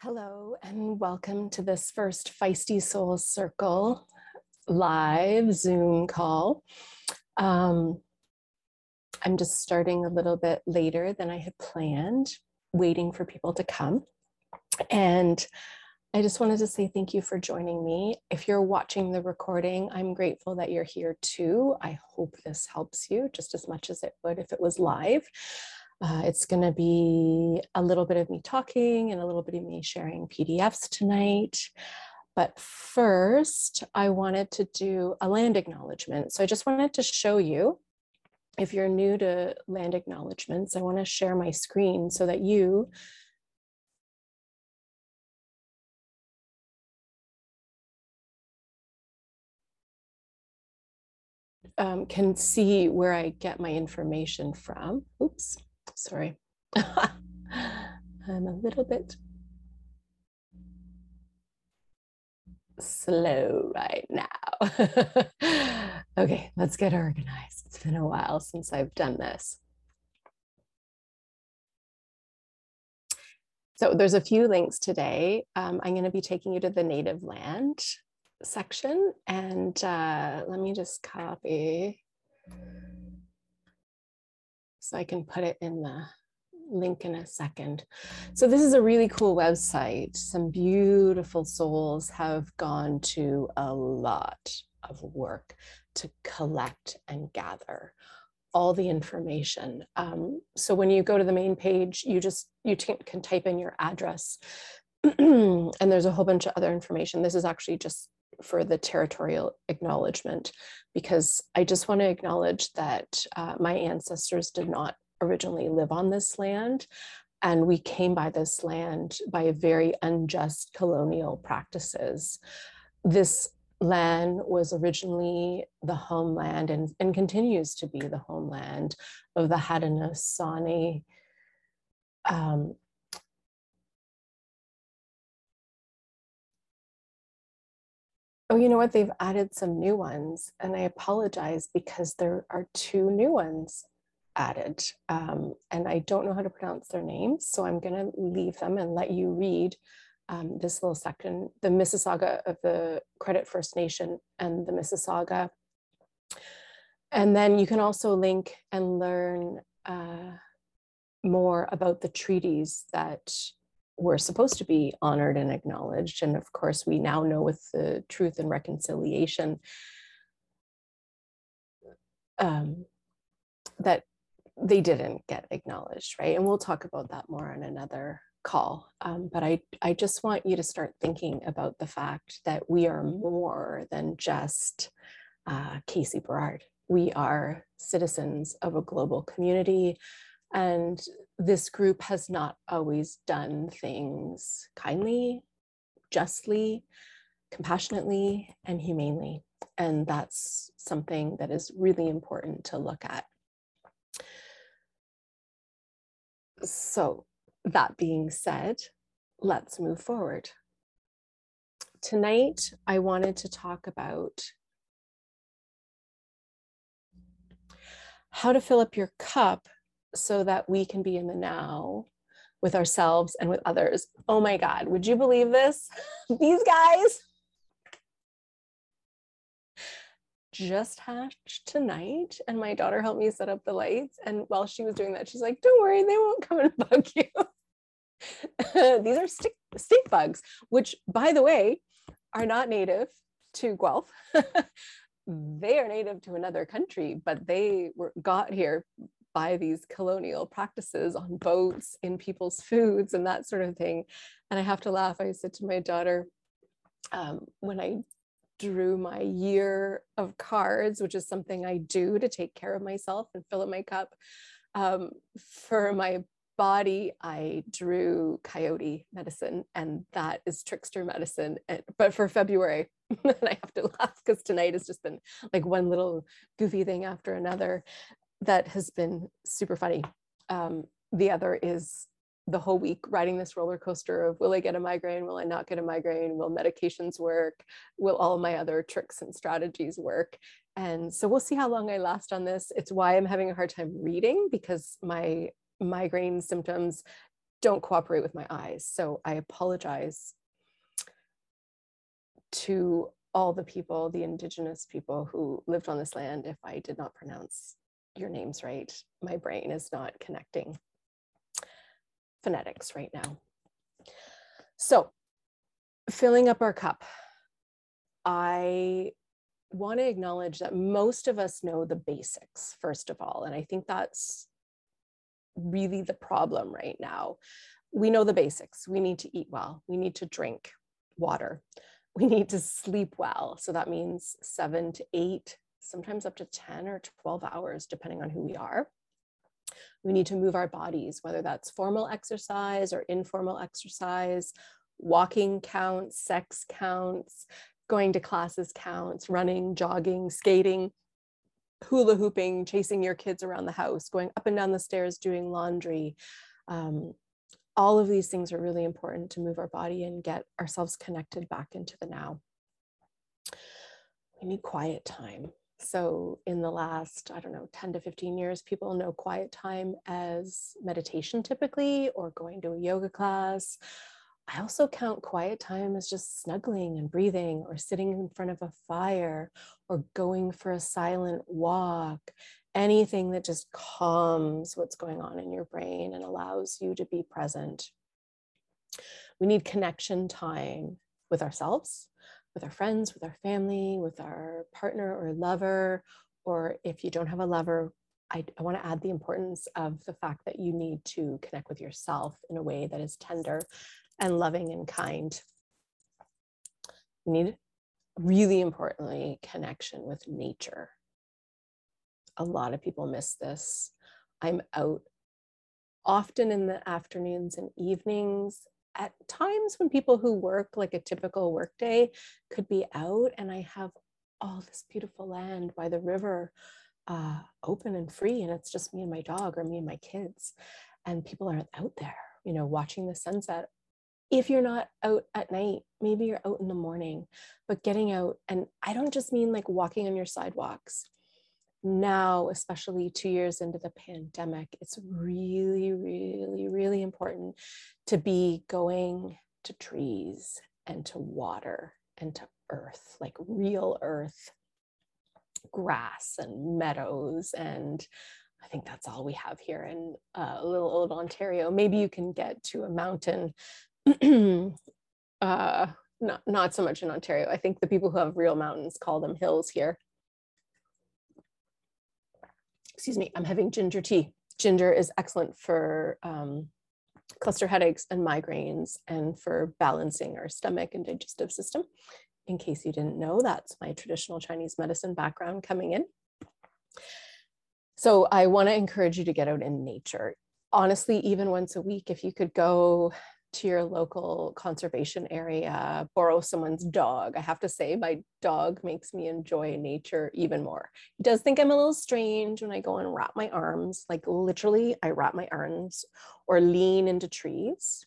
Hello, and welcome to this first Feisty Soul Circle live Zoom call. Um, I'm just starting a little bit later than I had planned, waiting for people to come. And I just wanted to say thank you for joining me. If you're watching the recording, I'm grateful that you're here too. I hope this helps you just as much as it would if it was live. Uh, it's going to be a little bit of me talking and a little bit of me sharing PDFs tonight. But first, I wanted to do a land acknowledgement. So I just wanted to show you, if you're new to land acknowledgements, I want to share my screen so that you um, can see where I get my information from. Oops. Sorry. I'm a little bit slow right now. okay, let's get organized. It's been a while since I've done this. So there's a few links today. Um, I'm going to be taking you to the native land section and uh, let me just copy so I can put it in the link in a second. So this is a really cool website. Some beautiful souls have gone to a lot of work to collect and gather all the information. Um, so when you go to the main page, you just you can type in your address and there's a whole bunch of other information. This is actually just for the territorial acknowledgement because I just want to acknowledge that uh, my ancestors did not originally live on this land. And we came by this land by very unjust colonial practices. This land was originally the homeland and, and continues to be the homeland of the Haudenosaunee um, Oh, you know what? They've added some new ones, and I apologize because there are two new ones added. Um, and I don't know how to pronounce their names, so I'm going to leave them and let you read um, this little section the Mississauga of the Credit First Nation and the Mississauga. And then you can also link and learn uh, more about the treaties that were supposed to be honored and acknowledged. And of course, we now know with the Truth and Reconciliation um, that they didn't get acknowledged, right? And we'll talk about that more on another call. Um, but I, I just want you to start thinking about the fact that we are more than just uh, Kacey Berard. We are citizens of a global community and this group has not always done things kindly, justly, compassionately, and humanely. And that's something that is really important to look at. So, that being said, let's move forward. Tonight, I wanted to talk about how to fill up your cup so that we can be in the now with ourselves and with others. Oh my God, would you believe this? These guys just hatched tonight, and my daughter helped me set up the lights. And while she was doing that, she's like, Don't worry, they won't come and bug you. These are stick, stink bugs, which, by the way, are not native to Guelph. they are native to another country, but they were got here by these colonial practices on boats in people's foods and that sort of thing. And i have to laugh. I said to my daughter um, when i drew my year of cards which is something i do to take care of myself and fill up my cup um, for my body i drew coyote medicine and that is trickster medicine. And, but for february and i have to laugh because tonight has just been like one little goofy thing after another that has been super funny. Um, the other is the whole week riding this roller coaster of will I get a migraine? Will I not get a migraine? Will medications work? Will all my other tricks and strategies work? And so we'll see how long I last on this. It's why I'm having a hard time reading because my migraine symptoms don't cooperate with my eyes. So I apologize to all the people, the indigenous people who lived on this land, if I did not pronounce your names right. My brain is not connecting phonetics right now. So, filling up our cup, I want to acknowledge that most of us know the basics, first of all. And I think that's really the problem right now. We know the basics. We need to eat well, we need to drink water, we need to sleep well. So that means seven to eight, sometimes up to 10 or 12 hours, depending on who we are. We need to move our bodies, whether that's formal exercise or informal exercise. Walking counts, sex counts, going to classes counts, running, jogging, skating, hula hooping, chasing your kids around the house, going up and down the stairs, doing laundry. Um, all of these things are really important to move our body and get ourselves connected back into the now. We need quiet time. So, in the last, I don't know, 10 to 15 years, people know quiet time as meditation typically, or going to a yoga class. I also count quiet time as just snuggling and breathing, or sitting in front of a fire, or going for a silent walk. Anything that just calms what's going on in your brain and allows you to be present. We need connection time with ourselves, with our friends, with our family, with our partner or lover, or if you don't have a lover, I, I want to add the importance of the fact that you need to connect with yourself in a way that is tender and loving and kind. You need, really importantly, connection with nature. A lot of people miss this. I'm out often in the afternoons and evenings at times when people who work like a typical workday could be out and I have all this beautiful land by the river uh, open and free and it's just me and my dog or me and my kids and people aren't out there you know watching the sunset. If you're not out at night maybe you're out in the morning but getting out and i don't just mean like walking on your sidewalks now, especially two years into the pandemic, it's really, really, really important to be going to trees and to water and to earth, like real earth, grass and meadows. And I think that's all we have here in uh, little old Ontario. Maybe you can get to a mountain. uh, not, not so much in Ontario. I think the people who have real mountains call them hills here excuse me, I'm having ginger tea. Ginger is excellent for um, cluster headaches and migraines and for balancing our stomach and digestive system. In case you didn't know, that's my traditional Chinese medicine background coming in. So I want to encourage you to get out in nature. Honestly, even once a week, if you could go to your local conservation area, borrow someone's dog. I have to say, my dog makes me enjoy nature even more. He does think I'm a little strange when I go and wrap my arms, like literally, I wrap my arms or lean into trees.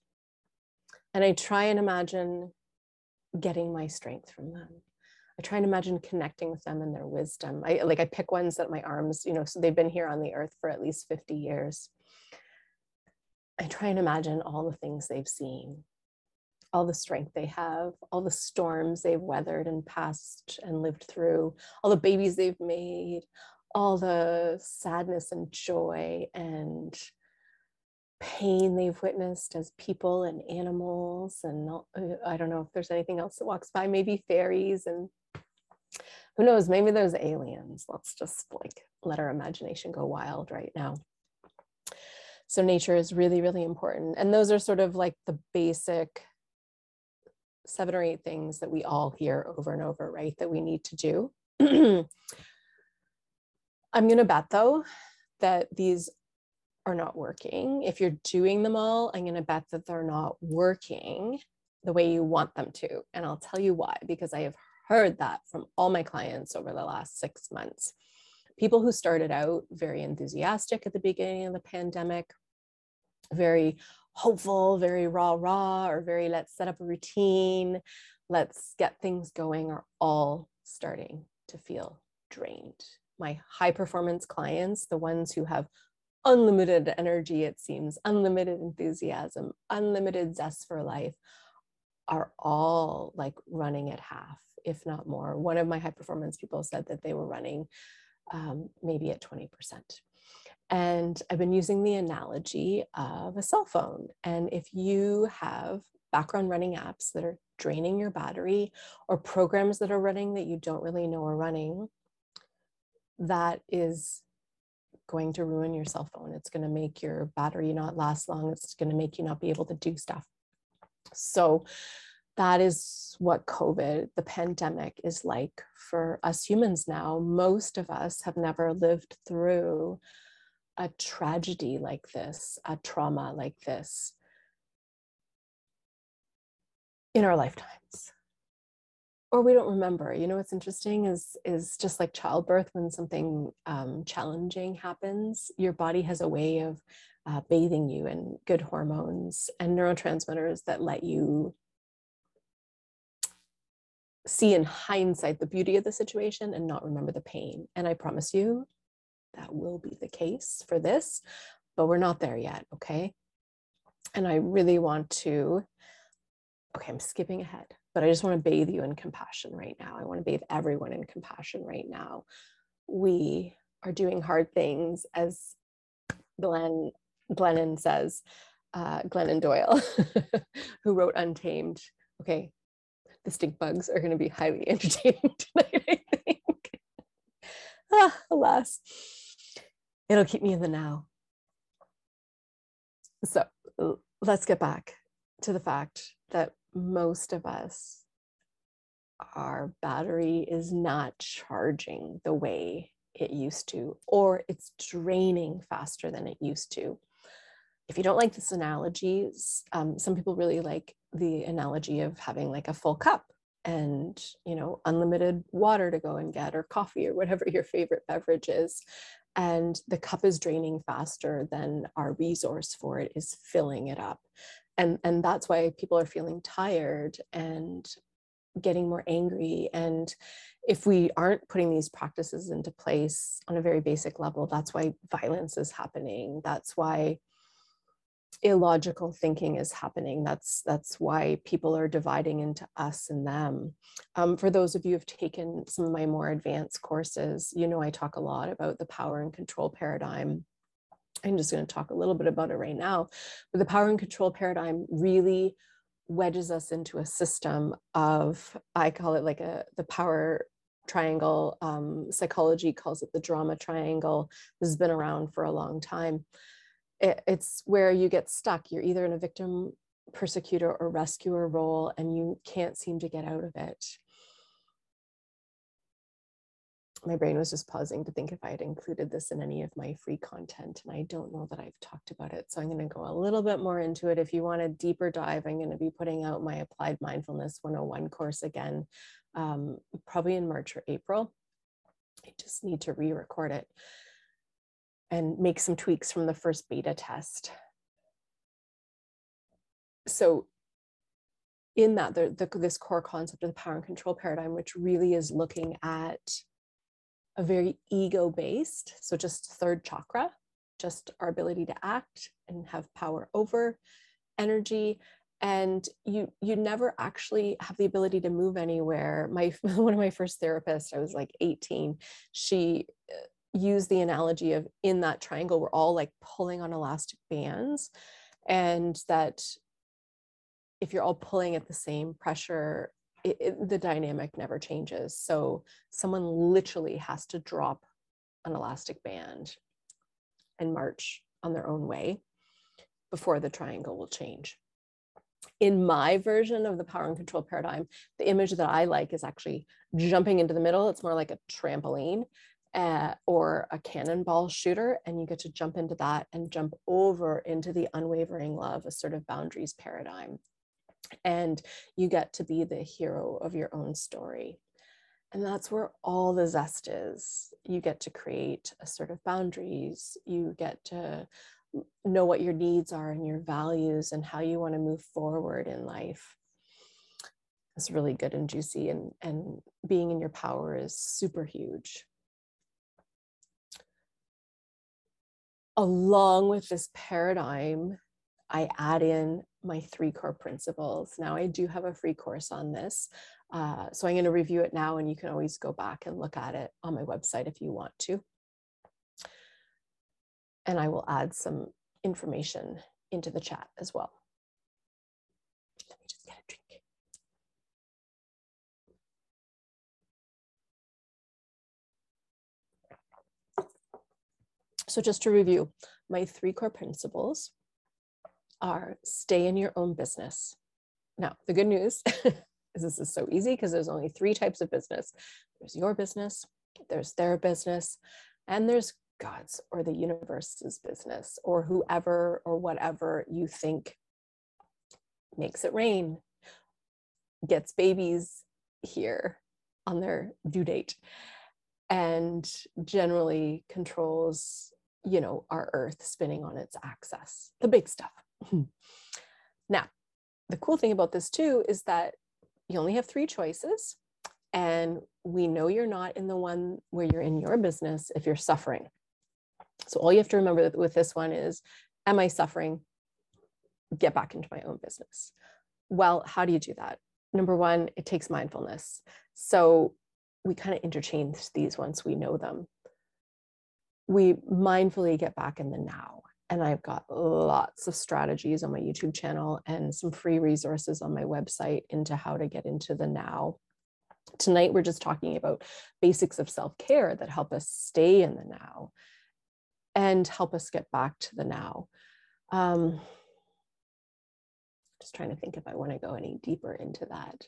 And I try and imagine getting my strength from them. I try and imagine connecting with them and their wisdom. I like I pick ones that my arms, you know, so they've been here on the earth for at least 50 years I try and imagine all the things they've seen, all the strength they have, all the storms they've weathered and passed and lived through, all the babies they've made, all the sadness and joy and pain they've witnessed as people and animals. And uh, I don't know if there's anything else that walks by, maybe fairies and who knows, maybe there's aliens. Let's just like let our imagination go wild right now. So nature is really, really important. And those are sort of like the basic seven or eight things that we all hear over and over, right? That we need to do. I'm going to bet though that these are not working. If you're doing them all, I'm going to bet that they're not working the way you want them to. And I'll tell you why, because I have heard that from all my clients over the last six months. People who started out very enthusiastic at the beginning of the pandemic, very hopeful, very raw, raw, or very let's set up a routine, let's get things going are all starting to feel drained. My high performance clients, the ones who have unlimited energy, it seems, unlimited enthusiasm, unlimited zest for life, are all like running at half, if not more. One of my high performance people said that they were running um, maybe at 20%. And I've been using the analogy of a cell phone. And if you have background running apps that are draining your battery or programs that are running that you don't really know are running, that is going to ruin your cell phone. It's going to make your battery not last long. It's going to make you not be able to do stuff. So, that is what COVID, the pandemic, is like for us humans now. Most of us have never lived through a tragedy like this, a trauma like this in our lifetimes. Or we don't remember. You know what's interesting is is just like childbirth when something um, challenging happens your body has a way of uh, bathing you in good hormones and neurotransmitters that let you see in hindsight the beauty of the situation and not remember the pain. And i promise you that will be the case for this but we're not there yet okay and i really want to okay i'm skipping ahead but I just want to bathe you in compassion right now. I want to bathe everyone in compassion right now. We are doing hard things, as Glenn Glennon says, uh, Glennon Doyle, who wrote Untamed. Okay, the stink bugs are going to be highly entertaining tonight. I think. ah, alas, it'll keep me in the now. So let's get back to the fact that most of us, our battery is not charging the way it used to, or it's draining faster than it used to. If you don't like this analogy, um, some people really like the analogy of having like a full cup and you know unlimited water to go and get or coffee or whatever your favorite beverage is and the cup is draining faster than our resource for it is filling it up. And and that's why people are feeling tired and getting more angry. And if we aren't putting these practices into place on a very basic level that's why violence is happening. That's why illogical thinking is happening that's that's why people are dividing into us and them um, for those of you who've taken some of my more advanced courses you know i talk a lot about the power and control paradigm I'm just going to talk a little bit about it right now. But the power and control paradigm really wedges us into a system of, I call it like a the power triangle. Um, psychology calls it the drama triangle. This has been around for a long time. It, it's where you get stuck. You're either in a victim, persecutor, or rescuer role, and you can't seem to get out of it my brain was just pausing to think if I had included this in any of my free content, and I don't know that I've talked about it. So I'm going to go a little bit more into it. If you want a deeper dive, I'm going to be putting out my Applied Mindfulness 101 course again, um, probably in March or April. I just need to re record it and make some tweaks from the first beta test. So, in that, the, the, this core concept of the power and control paradigm, which really is looking at a very ego based, so just third chakra, just our ability to act and have power over energy and you you never actually have the ability to move anywhere my one of my first therapists i was like 18 she uh, used the analogy of in that triangle we're all like pulling on elastic bands and that if you're all pulling at the same pressure it, it, the dynamic never changes. So someone literally has to drop an elastic band and march on their own way before the triangle will change. In my version of the power and control paradigm, the image that I like is actually jumping into the middle. It's more like a trampoline uh, or a cannonball shooter, and you get to jump into that and jump over into the unwavering love, assertive boundaries paradigm and you get to be the hero of your own story. And that's where all the zest is. You get to create assertive boundaries. You get to know what your needs are and your values and how you want to move forward in life. It's really good and juicy, and, and being in your power is super huge. Along with this paradigm, I add in my three core principles. Now, I do have a free course on this. Uh, so I'm going to review it now, and you can always go back and look at it on my website if you want to. And I will add some information into the chat as well. Let me just get a drink. So just to review, my three core principles are stay in your own business. Now, the good news is this is so easy because there's only three types of business. There's your business, there's their business, and there's God's or the universe's business or whoever or whatever you think makes it rain, gets babies here on their due date, and generally controls, you know, our earth spinning on its axis, the big stuff. Hmm. now, the cool thing about this too is that you only have three choices. And we know you're not in the one where you're in your business if you're suffering. So all you have to remember with this one is, am I suffering? Get back into my own business. Well, how do you do that? Number one, it takes mindfulness. So we kind of interchange these once we know them. We mindfully get back in the now. And I've got lots of strategies on my YouTube channel and some free resources on my website into how to get into the now. Tonight, we're just talking about basics of self care that help us stay in the now and help us get back to the now. Um, just trying to think if I want to go any deeper into that.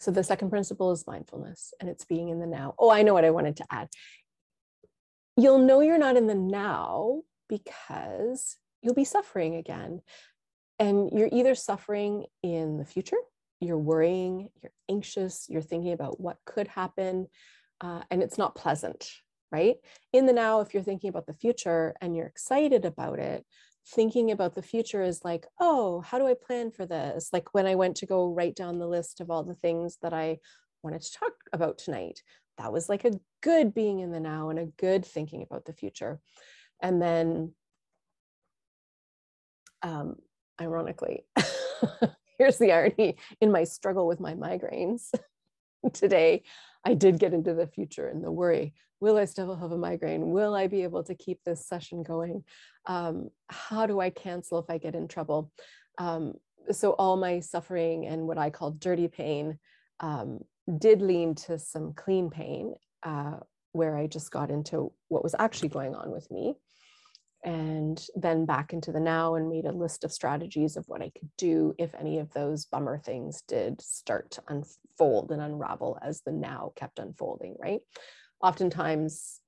So the second principle is mindfulness and it's being in the now. Oh, I know what I wanted to add. You'll know you're not in the now because you'll be suffering again. And you're either suffering in the future, you're worrying, you're anxious, you're thinking about what could happen, uh, and it's not pleasant, right? In the now, if you're thinking about the future and you're excited about it, thinking about the future is like, oh, how do I plan for this? Like when I went to go write down the list of all the things that I wanted to talk about tonight, that was like a good being in the now and a good thinking about the future. And then, um, ironically, here's the irony in my struggle with my migraines today, I did get into the future and the worry will I still have a migraine? Will I be able to keep this session going? Um, how do I cancel if I get in trouble? Um, so, all my suffering and what I call dirty pain um, did lean to some clean pain, uh, where I just got into what was actually going on with me and then back into the now and made a list of strategies of what I could do if any of those bummer things did start to unfold and unravel as the now kept unfolding, right? Oftentimes,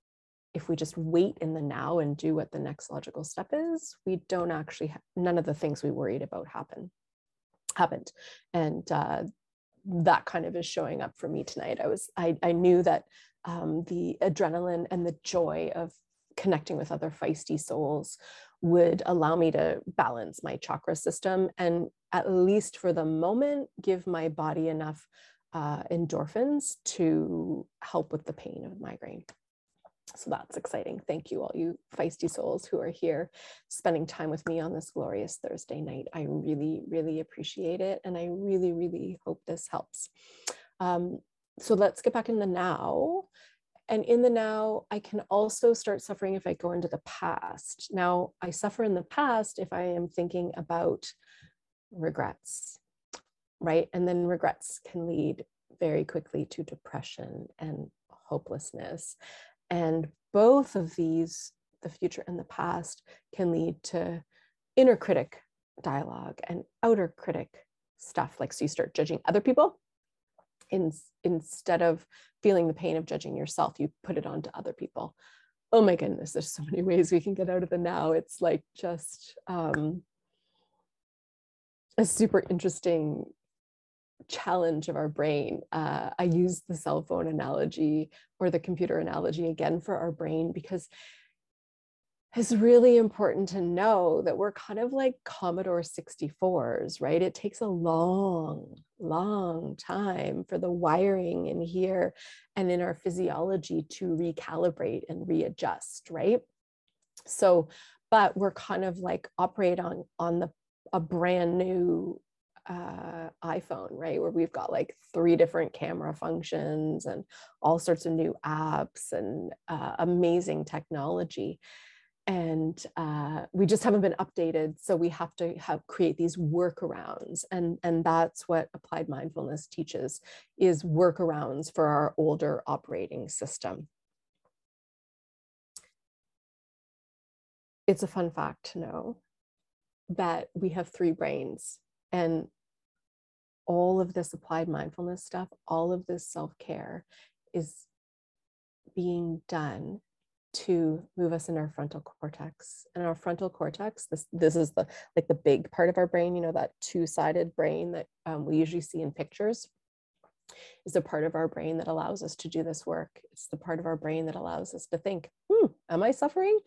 if we just wait in the now and do what the next logical step is, we don't actually, ha- none of the things we worried about happen, happened. And uh, that kind of is showing up for me tonight. I was, I, I knew that um, the adrenaline and the joy of connecting with other feisty souls would allow me to balance my chakra system and at least for the moment give my body enough uh, endorphins to help with the pain of migraine. So that's exciting. Thank you all you feisty souls who are here spending time with me on this glorious thursday night. I really really appreciate it and i really really hope this helps. Um, so let's get back in the now and in the now, I can also start suffering if I go into the past. Now, I suffer in the past if I am thinking about regrets, right? And then regrets can lead very quickly to depression and hopelessness. And both of these, the future and the past, can lead to inner critic dialogue and outer critic stuff. Like, so you start judging other people in, instead of feeling the pain of judging yourself, you put it onto other people. Oh my goodness, there's so many ways we can get out of the now. It's like just um, a super interesting challenge of our brain. Uh, I use the cell phone analogy or the computer analogy again for our brain because it's really important to know that we're kind of like Commodore 64s, right? It takes a long, long time for the wiring in here and in our physiology to recalibrate and readjust, right? so but we're kind of like operate on on the a brand new uh, iphone right where we've got like three different camera functions and all sorts of new apps and uh, amazing technology and uh, we just haven't been updated so we have to have create these workarounds and and that's what applied mindfulness teaches is workarounds for our older operating system. It's a fun fact to know that we have three brains and all of this applied mindfulness stuff all of this self-care is being done to move us in our frontal cortex. And our frontal cortex this this is the like the big part of our brain you know that two-sided brain that um, we usually see in pictures is the part of our brain that allows us to do this work. It's the part of our brain that allows us to think hmm am i suffering?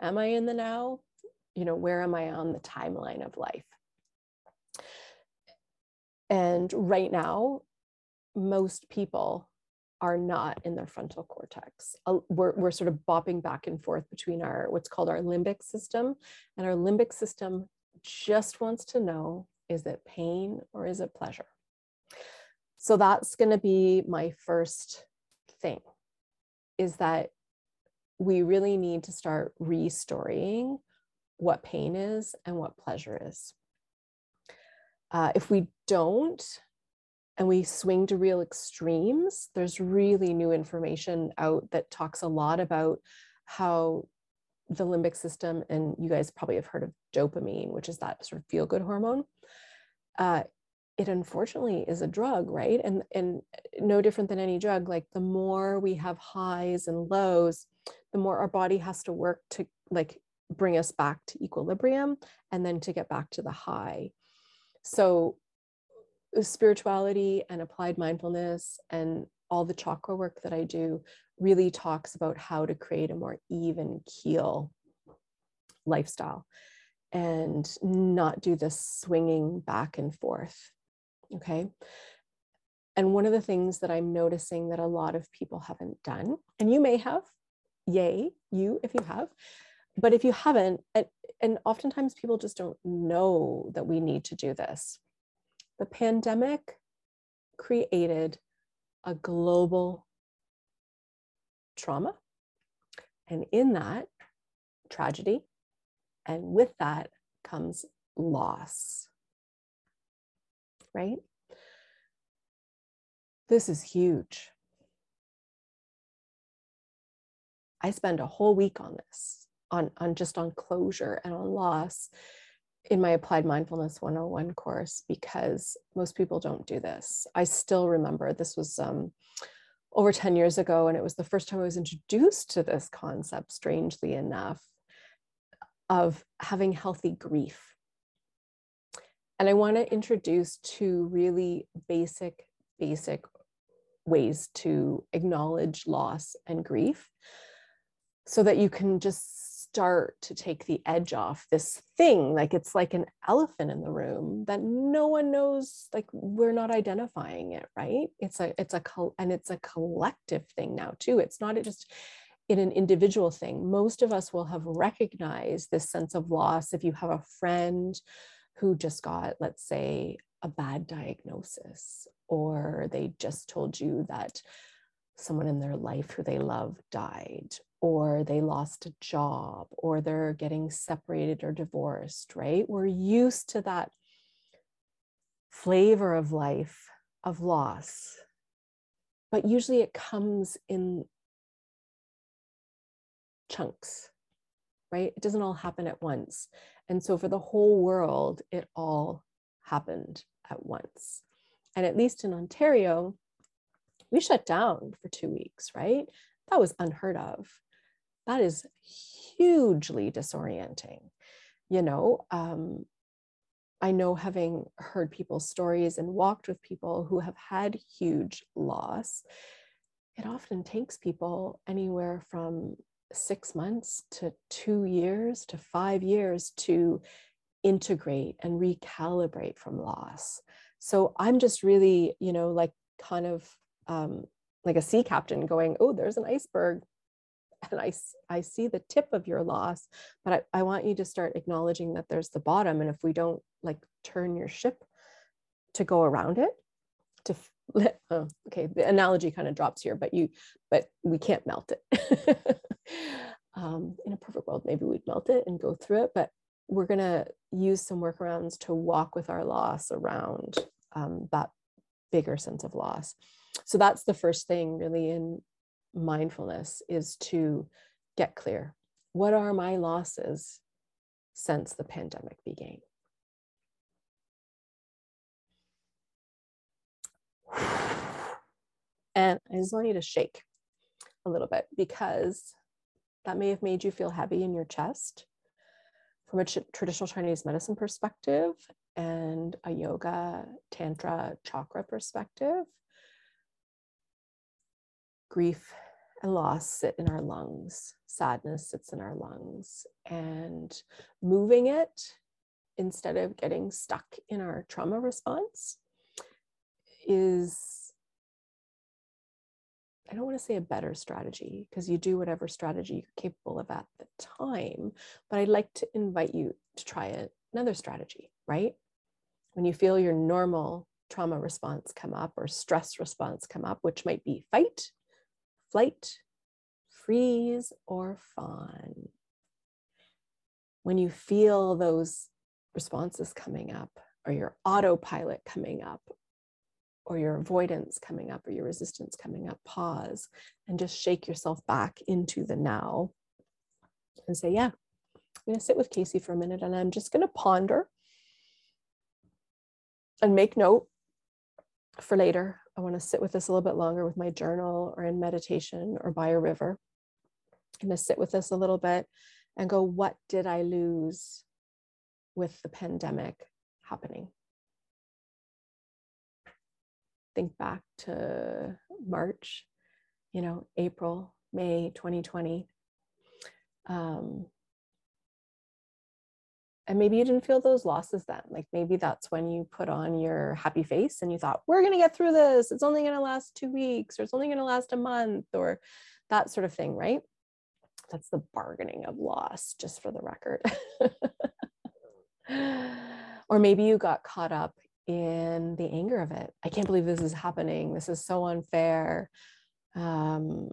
Am i in the now? You know where am i on the timeline of life? And right now most people are not in their frontal cortex. We're, we're sort of bopping back and forth between our what's called our limbic system. And our limbic system just wants to know is it pain or is it pleasure? So that's going to be my first thing is that we really need to start restoring what pain is and what pleasure is. Uh, if we don't, and we swing to real extremes, there's really new information out that talks a lot about how the limbic system, and you guys probably have heard of dopamine, which is that sort of feel good hormone. Uh, it unfortunately is a drug, right? And and no different than any drug. Like the more we have highs and lows, the more our body has to work to like bring us back to equilibrium and then to get back to the high. So spirituality and applied mindfulness and all the chakra work that I do really talks about how to create a more even keel lifestyle and not do this swinging back and forth. Okay. And one of the things that I'm noticing that a lot of people haven't done, and you may have, yay, you if you have, but if you haven't, and, and oftentimes people just don't know that we need to do this the pandemic created a global trauma. And in that, tragedy. And with that comes loss. Right? This is huge. I spend a whole week on this, on, on just on closure and on loss in my applied mindfulness 101 course because most people don't do this. I still remember this was um, over 10 years ago and it was the first time i was introduced to this concept strangely enough of having healthy grief. And i want to introduce two really basic basic ways to acknowledge loss and grief so that you can just start to take the edge off this thing like it's like an elephant in the room that no one knows like we're not identifying it right? It's a it's a and it's a collective thing now too. It's not just in an individual thing. Most of us will have recognized this sense of loss if you have a friend who just got let's say a bad diagnosis or they just told you that someone in their life who they love died or they lost a job or they're getting separated or divorced, right? We're used to that flavor of life of loss. But usually it comes in chunks, right? It doesn't all happen at once. And so for the whole world, it all happened at once. And at least in Ontario, we shut down for two weeks, right? That was unheard of that is hugely disorienting you know um, i know having heard people's stories and walked with people who have had huge loss it often takes people anywhere from six months to two years to five years to integrate and recalibrate from loss. So i'm just really you know like kind of um, like a sea captain going oh there's an iceberg and I, I see the tip of your loss, but I, I want you to start acknowledging that there's the bottom. And if we don't like turn your ship to go around it, to oh, okay, the analogy kind of drops here, but you, but we can't melt it. um, in a perfect world, maybe we'd melt it and go through it, but we're going to use some workarounds to walk with our loss around um, that bigger sense of loss. So that's the first thing really in mindfulness is to get clear. What are my losses since the pandemic began? And I just want you to shake a little bit because that may have made you feel heavy in your chest from a traditional Chinese medicine perspective and a yoga, tantra, chakra perspective. Grief and loss sit in our lungs, sadness sits in our lungs, and moving it instead of getting stuck in our trauma response is I don't want to say a better strategy because you do whatever strategy you're capable of at the time, but I'd like to invite you to try another strategy, right? When you feel your normal trauma response come up or stress response come up, which might be fight, flight, freeze, or fawn. When you feel those responses coming up, or your autopilot coming up, or your avoidance coming up or your resistance coming up, pause and just shake yourself back into the now and say, Yeah, I'm going to sit with Casey for a minute and I'm just going to ponder and make note for later. I want to sit with this a little bit longer with my journal or in meditation or by a river. I'm going to sit with this a little bit and go, What did I lose with the pandemic happening? think back to March, you know, April, May 2020. Um, and maybe you didn't feel those losses then. Like maybe that's when you put on your happy face and you thought, we're going to get through this. It's only going to last two weeks or it's only going to last a month or that sort of thing, right? That's the bargaining of loss, just for the record. or maybe you got caught up in the anger of it. I can't believe this is happening. This is so unfair. Um,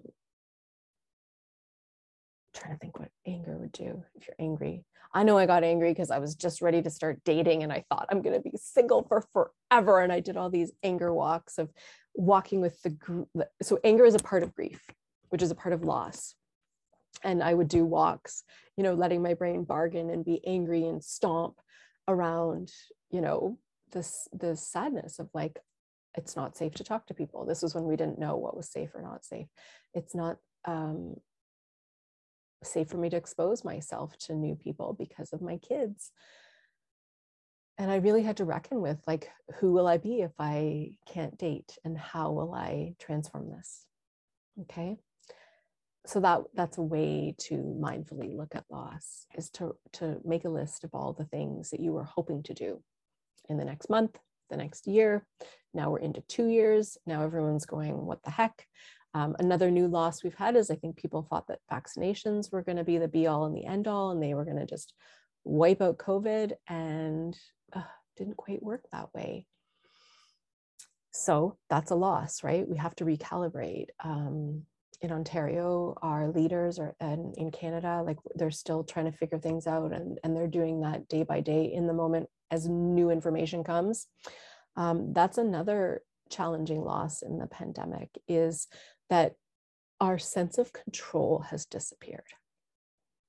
trying to think what anger would do if you're angry. I know I got angry because I was just ready to start dating and I thought I'm going to be single for forever. And I did all these anger walks of walking with the group. So, anger is a part of grief, which is a part of loss. And I would do walks, you know, letting my brain bargain and be angry and stomp around, you know, this the sadness of like it's not safe to talk to people this was when we didn't know what was safe or not safe it's not um, safe for me to expose myself to new people because of my kids and i really had to reckon with like who will i be if i can't date and how will i transform this okay so that that's a way to mindfully look at loss is to to make a list of all the things that you were hoping to do in the next month, the next year. Now we're into two years. Now everyone's going, what the heck? Um, another new loss we've had is I think people thought that vaccinations were going to be the be all and the end all, and they were going to just wipe out COVID, and uh, didn't quite work that way. So that's a loss, right? We have to recalibrate. Um, in Ontario, our leaders are and in Canada, like they're still trying to figure things out and, and they're doing that day by day in the moment as new information comes. Um, that's another challenging loss in the pandemic is that our sense of control has disappeared.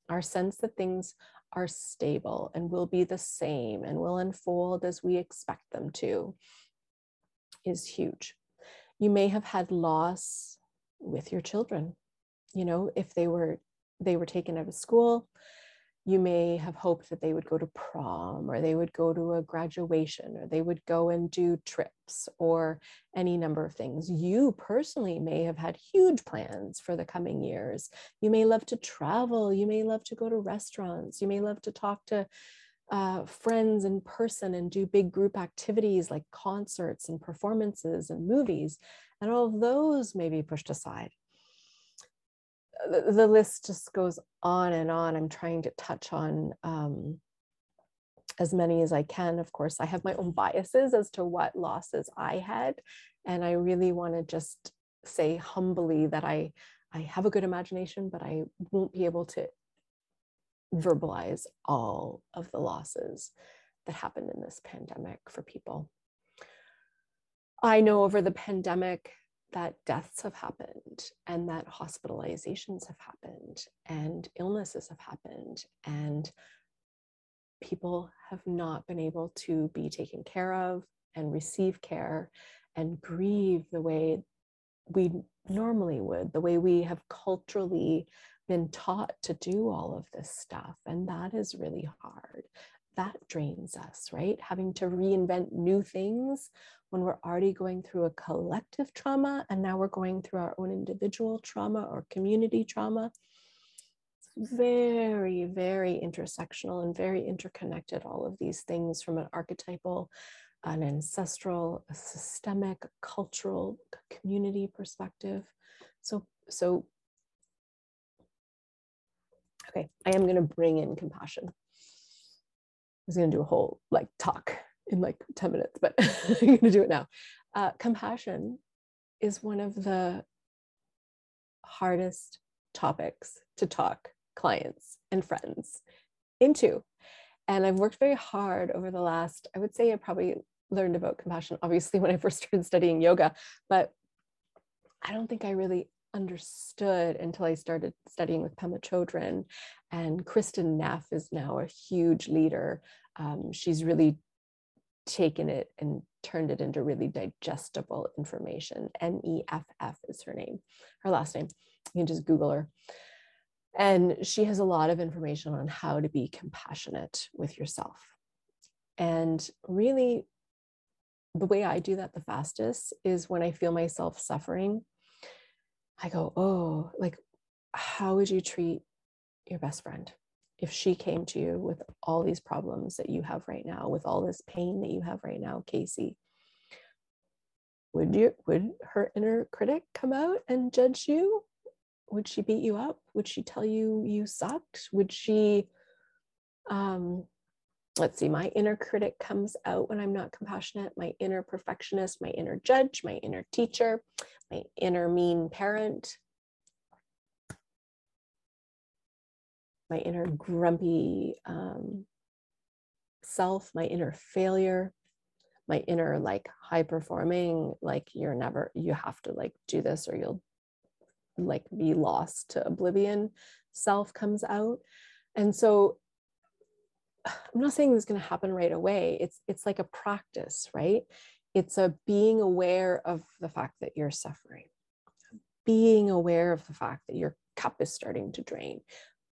Our sense that things are stable and will be the same and will unfold as we expect them to is huge. You may have had loss with your children. You know, if they were they were taken out of school, you may have hoped that they would go to prom or they would go to a graduation or they would go and do trips or any number of things. You personally may have had huge plans for the coming years. You may love to travel. You may love to go to restaurants. You may love to talk to uh, friends in person and do big group activities like concerts and performances and movies. And all of those may be pushed aside the, list just goes on and on. I'm trying to touch on um, as many as I can. Of course, I have my own biases as to what losses I had. And I really want to just say humbly that I, I have a good imagination, but I won't be able to verbalize all of the losses that happened in this pandemic for people. I know over the pandemic that deaths have happened and that hospitalizations have happened and illnesses have happened and people have not been able to be taken care of and receive care and grieve the way we normally would, the way we have culturally been taught to do all of this stuff. And that is really hard. That drains us, right? Having to reinvent new things when we're already going through a collective trauma and now we're going through our own individual trauma or community trauma. It's very, very intersectional and very interconnected, all of these things from an archetypal, an ancestral, a systemic, cultural, community perspective. So, so okay, I am going to bring in compassion. Was going to do a whole like talk in like 10 minutes, but I'm going to do it now. Uh, compassion is one of the hardest topics to talk clients and friends into. And I've worked very hard over the last, I would say I probably learned about compassion, obviously, when I first started studying yoga, but I don't think I really understood until I started studying with Pema Chodron. And Kristin Neff is now a huge leader. Um, she's really taken it and turned it into really digestible information. N E F F is her name, her last name. You can just Google her. And she has a lot of information on how to be compassionate with yourself. And really, the way I do that the fastest is when I feel myself suffering, I go, oh, like, how would you treat your best friend? if she came to you with all these problems that you have right now, with all this pain that you have right now, Casey, would you would her inner critic come out and judge you? Would she beat you up? Would she tell you you sucked? Would she um let's see, my inner critic comes out when I'm not compassionate, my inner perfectionist, my inner judge, my inner teacher, my inner mean parent, my inner grumpy um, self, my inner failure, my inner like high performing, like you're never, you have to like do this or you'll like be lost to oblivion self comes out. And so I'm not saying this is going to happen right away. It's it's like a practice, right? It's a being aware of the fact that you're suffering, being aware of the fact that your cup is starting to drain,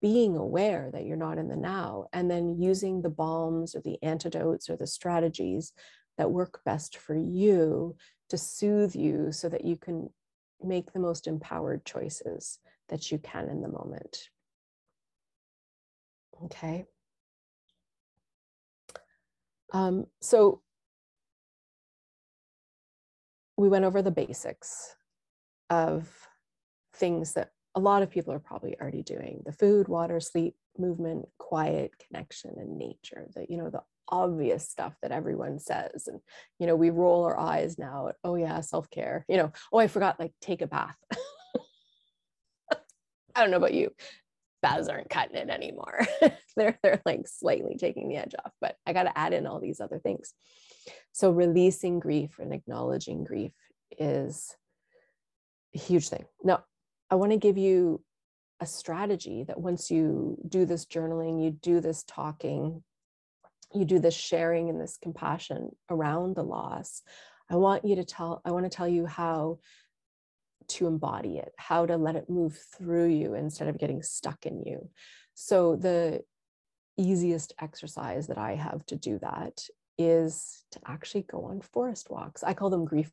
being aware that you're not in the now and then using the balms or the antidotes or the strategies that work best for you to soothe you so that you can make the most empowered choices that you can in the moment. Okay. Um, so we went over the basics of things that a lot of people are probably already doing the food, water, sleep, movement, quiet, connection, and nature. That, you know, the obvious stuff that everyone says. And, you know, we roll our eyes now at, oh, yeah, self care. You know, oh, I forgot, like, take a bath. I don't know about you. Baths aren't cutting it anymore. they're, they're like slightly taking the edge off, but I got to add in all these other things. So, releasing grief and acknowledging grief is a huge thing. Now, I want to give you a strategy that once you do this journaling, you do this talking, you do this sharing and this compassion around the loss, I want you to tell, I want to tell you how to embody it, how to let it move through you instead of getting stuck in you. So, the easiest exercise that I have to do that is to actually go on forest walks. I call them grief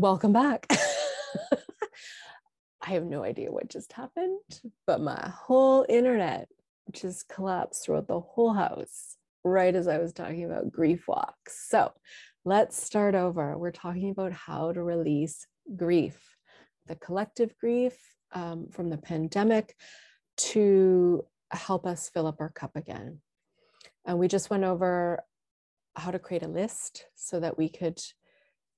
welcome back. I have no idea what just happened, but my whole internet just collapsed throughout the whole house right as I was talking about grief walks. So let's start over. We're talking about how to release grief, the collective grief um, from the pandemic to help us fill up our cup again. And we just went over how to create a list so that we could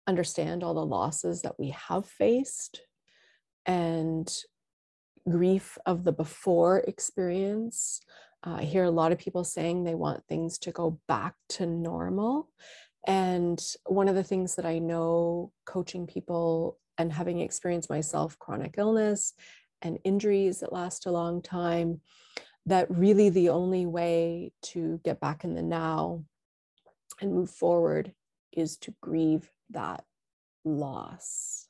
understand all the losses that we have faced and grief of the before experience. Uh, I hear a lot of people saying they want things to go back to normal. And one of the things that I know coaching people and having experienced myself chronic illness and injuries that last a long time, that really the only way to get back in the now and move forward is to grieve that loss.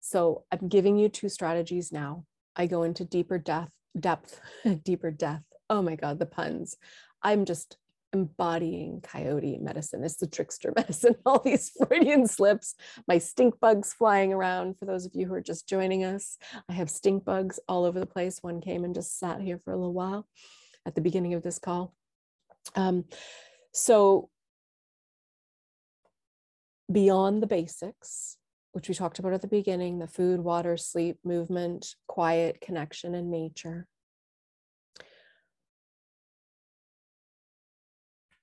So I'm giving you two strategies now. I go into deeper depth, depth, deeper depth. Oh my God, the puns. I'm just embodying coyote medicine. It's the trickster medicine, all these Freudian slips, my stink bugs flying around. For those of you who are just joining us, I have stink bugs all over the place. One came and just sat here for a little while at the beginning of this call. Um, so beyond the basics, which we talked about at the beginning the food, water, sleep, movement, quiet, connection, and nature.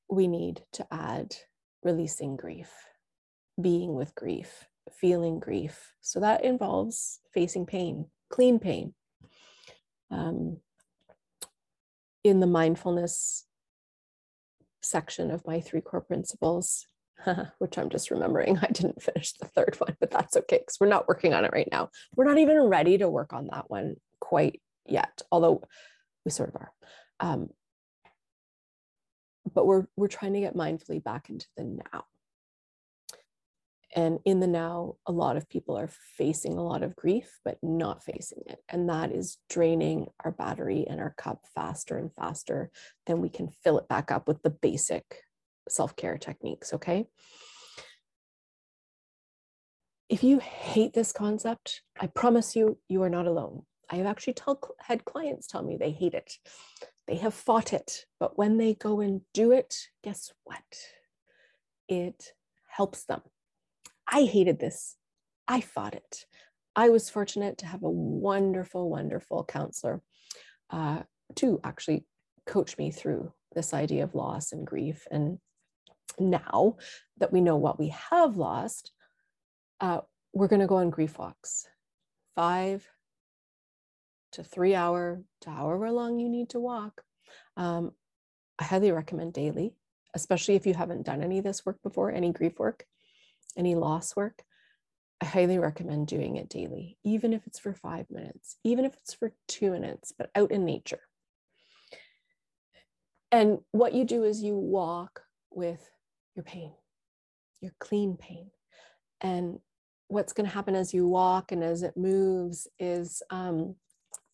We need to add releasing grief, being with grief, feeling grief. So that involves facing pain, clean pain. Um, in the mindfulness section of my three core principles, which I'm just remembering. I didn't finish the third one, but that's okay because we're not working on it right now. We're not even ready to work on that one quite yet, although we sort of are. Um, but we're we're trying to get mindfully back into the now. And in the now, a lot of people are facing a lot of grief, but not facing it. And that is draining our battery and our cup faster and faster than we can fill it back up with the basic self care techniques. Okay. If you hate this concept, I promise you, you are not alone. I have actually tell, had clients tell me they hate it. They have fought it, but when they go and do it, guess what? It helps them. I hated this. I fought it. I was fortunate to have a wonderful, wonderful counselor uh, to actually coach me through this idea of loss and grief and now that we know what we have lost, uh, we're going to go on grief walks, five to three hour to however long you need to walk. Um, I highly recommend daily, especially if you haven't done any of this work before, any grief work, any loss work. I highly recommend doing it daily, even if it's for five minutes, even if it's for two minutes, but out in nature. And what you do is you walk with your pain, your clean pain. And what's going to happen as you walk and as it moves is um,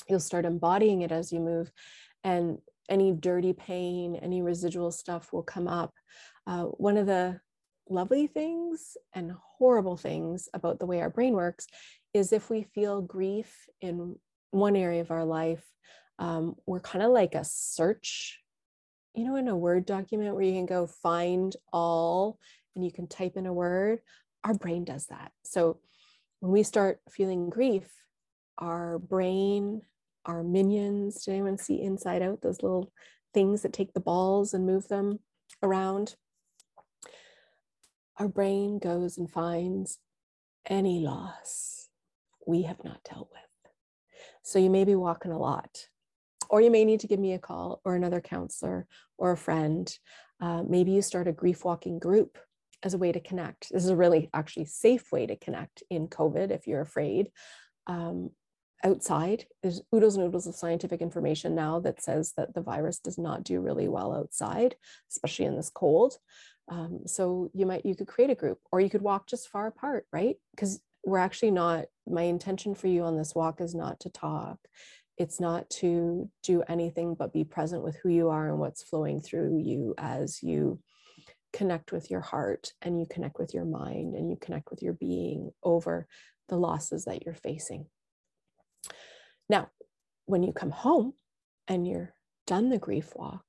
you'll start embodying it as you move. And any dirty pain, any residual stuff will come up. Uh, one of the lovely things and horrible things about the way our brain works is if we feel grief in one area of our life, um, we're kind of like a search you know, in a Word document where you can go find all and you can type in a word, our brain does that. So when we start feeling grief, our brain, our minions, did anyone see inside out those little things that take the balls and move them around? Our brain goes and finds any loss we have not dealt with. So you may be walking a lot or you may need to give me a call or another counselor or a friend. Uh, maybe you start a grief walking group as a way to connect. This is a really actually safe way to connect in COVID if you're afraid. Um, outside, there's oodles and oodles of scientific information now that says that the virus does not do really well outside, especially in this cold. Um, so you might you could create a group or you could walk just far apart, right? Because we're actually not. My intention for you on this walk is not to talk it's not to do anything but be present with who you are and what's flowing through you as you connect with your heart and you connect with your mind and you connect with your being over the losses that you're facing. Now, when you come home and you're done the grief walk,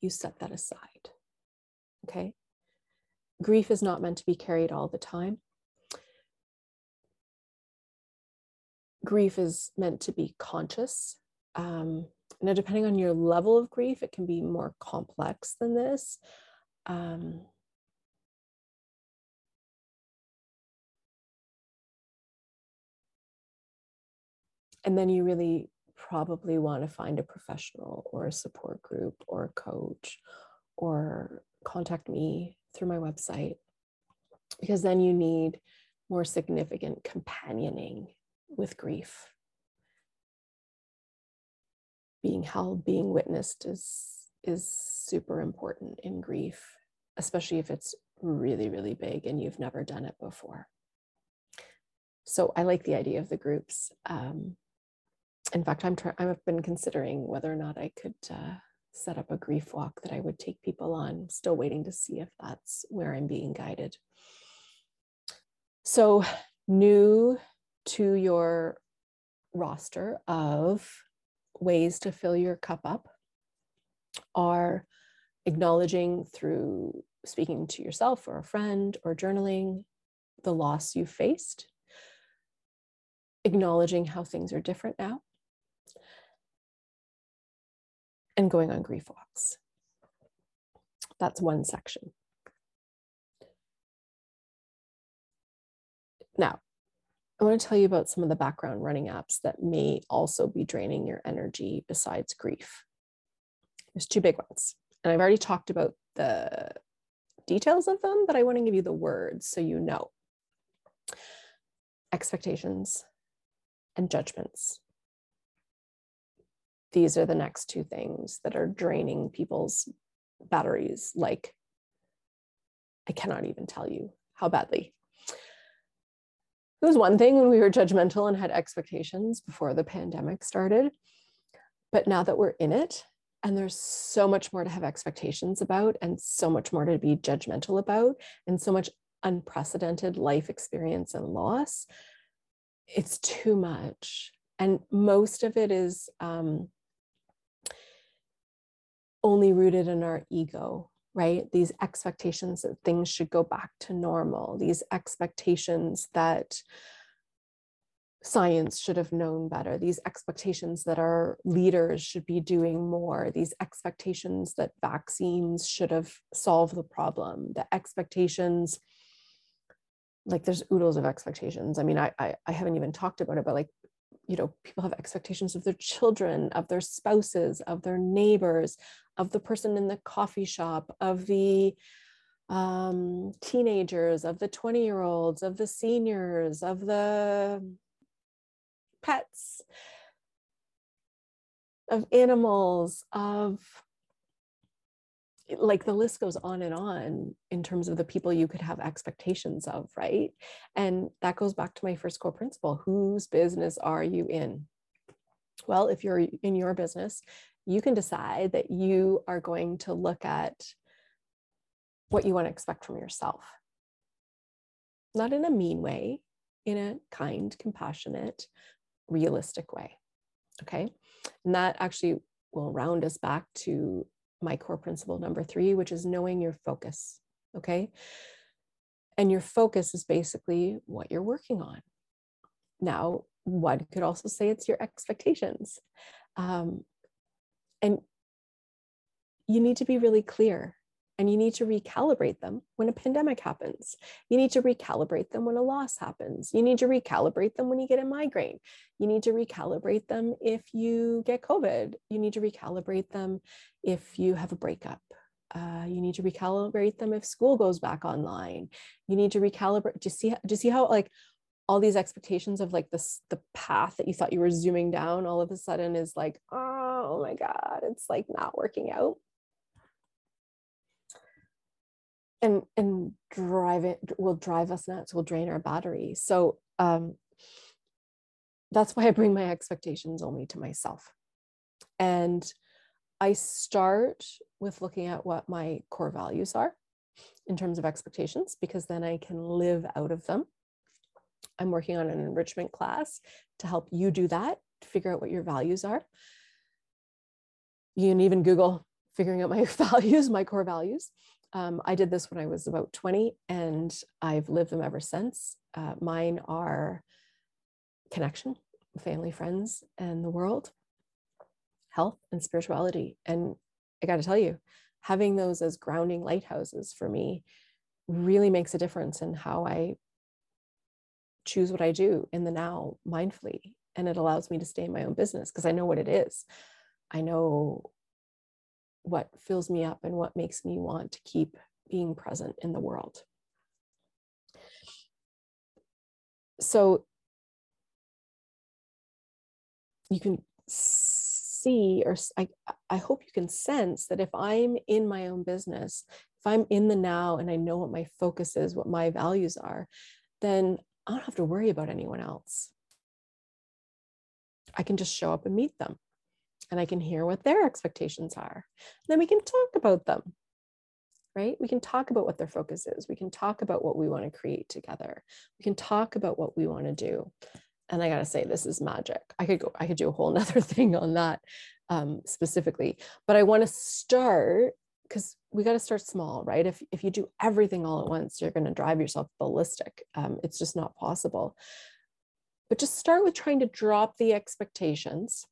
you set that aside. Okay. Grief is not meant to be carried all the time. Grief is meant to be conscious. Um, now, depending on your level of grief, it can be more complex than this. Um, and then you really probably want to find a professional or a support group or a coach or contact me through my website because then you need more significant companioning with grief. Being held being witnessed is is super important in grief especially if it's really really big and you've never done it before. So i like the idea of the groups. Um, in fact i'm trying i've been considering whether or not i could uh, set up a grief walk that i would take people on. Still waiting to see if that's where i'm being guided. So new to your roster of ways to fill your cup up are acknowledging through speaking to yourself or a friend or journaling the loss you faced, acknowledging how things are different now, and going on grief walks. That's one section. Now, I want to tell you about some of the background running apps that may also be draining your energy besides grief. There's two big ones. And I've already talked about the details of them, but I want to give you the words so you know. Expectations and judgments. These are the next two things that are draining people's batteries like I cannot even tell you how badly it was one thing when we were judgmental and had expectations before the pandemic started. But now that we're in it, and there's so much more to have expectations about, and so much more to be judgmental about, and so much unprecedented life experience and loss, it's too much. And most of it is um, only rooted in our ego right? These expectations that things should go back to normal, these expectations that science should have known better, these expectations that our leaders should be doing more, these expectations that vaccines should have solved the problem, the expectations like there's oodles of expectations. I mean, I, I, I haven't even talked about it, but like you know people have expectations of their children of their spouses of their neighbors of the person in the coffee shop of the um, teenagers of the 20 year olds of the seniors of the pets of animals of like the list goes on and on in terms of the people you could have expectations of, right? And that goes back to my first core principle whose business are you in? Well, if you're in your business, you can decide that you are going to look at what you want to expect from yourself. Not in a mean way, in a kind, compassionate, realistic way. Okay. And that actually will round us back to my core principle number three, which is knowing your focus. Okay. And your focus is basically what you're working on. Now, one could also say it's your expectations. Um, and you need to be really clear and you need to recalibrate them when a pandemic happens. You need to recalibrate them when a loss happens. You need to recalibrate them when you get a migraine. You need to recalibrate them if you get COVID. You need to recalibrate them if you have a breakup. Uh, you need to recalibrate them if school goes back online. You need to recalibrate. Do you see? Do you see how like all these expectations of like this the path that you thought you were zooming down all of a sudden is like oh my god, it's like not working out. And and drive it will drive us nuts will drain our battery so um that's why i bring my expectations only to myself and i start with looking at what my core values are in terms of expectations because then I can live out of them. I'm working on an enrichment class to help you do that, to figure out what your values are. You can even Google figuring out my values, my core values. Um, I did this when I was about 20 and I've lived them ever since. Uh, mine are connection, family, friends, and the world, health, and spirituality. And I got to tell you, having those as grounding lighthouses for me really makes a difference in how I choose what I do in the now mindfully. And it allows me to stay in my own business because I know what it is. I know what fills me up and what makes me want to keep being present in the world. So you can see, or I, I hope you can sense that if I'm in my own business, if I'm in the now and I know what my focus is, what my values are, then I don't have to worry about anyone else. I can just show up and meet them and I can hear what their expectations are. Then we can talk about them, right? We can talk about what their focus is. We can talk about what we want to create together. We can talk about what we want to do. And I got to say, this is magic. I could go, I could do a whole nother thing on that um, specifically, but I want to start because we got to start small, right? If, if you do everything all at once, you're going to drive yourself ballistic. Um, it's just not possible. But just start with trying to drop the expectations